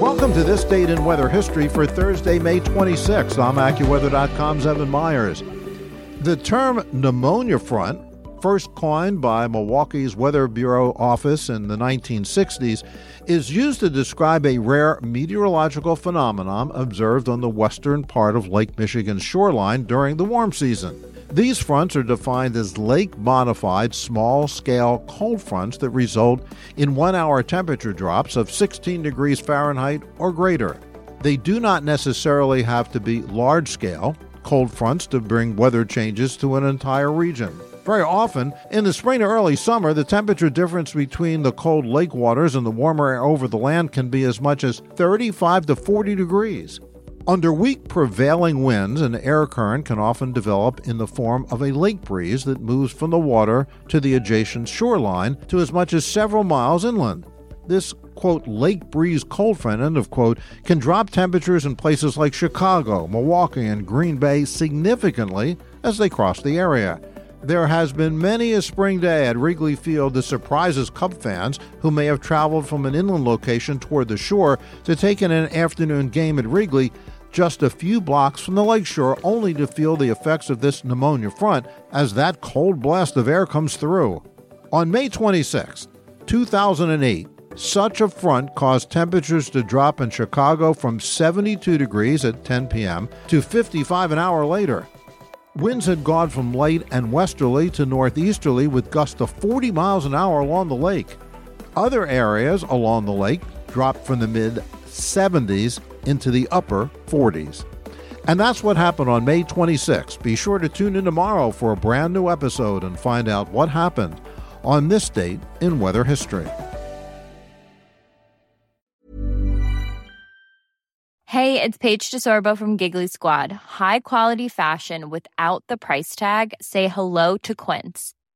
Welcome to this date in weather history for Thursday, May 26th. I'm AccuWeather.com's Evan Myers. The term pneumonia front, first coined by Milwaukee's Weather Bureau office in the 1960s, is used to describe a rare meteorological phenomenon observed on the western part of Lake Michigan's shoreline during the warm season. These fronts are defined as lake modified small scale cold fronts that result in one hour temperature drops of 16 degrees Fahrenheit or greater. They do not necessarily have to be large scale cold fronts to bring weather changes to an entire region. Very often, in the spring or early summer, the temperature difference between the cold lake waters and the warmer air over the land can be as much as 35 to 40 degrees. Under weak prevailing winds, an air current can often develop in the form of a lake breeze that moves from the water to the adjacent shoreline to as much as several miles inland. This, quote, lake breeze cold front, end of quote, can drop temperatures in places like Chicago, Milwaukee, and Green Bay significantly as they cross the area. There has been many a spring day at Wrigley Field that surprises Cub fans who may have traveled from an inland location toward the shore to take in an afternoon game at Wrigley just a few blocks from the lakeshore, only to feel the effects of this pneumonia front as that cold blast of air comes through. On May 26, 2008, such a front caused temperatures to drop in Chicago from 72 degrees at 10 p.m. to 55 an hour later. Winds had gone from light and westerly to northeasterly with gusts of 40 miles an hour along the lake. Other areas along the lake dropped from the mid 70s into the upper 40s. And that's what happened on May 26. Be sure to tune in tomorrow for a brand new episode and find out what happened on this date in weather history. Hey, it's Paige DeSorbo from Giggly Squad. High quality fashion without the price tag? Say hello to Quince.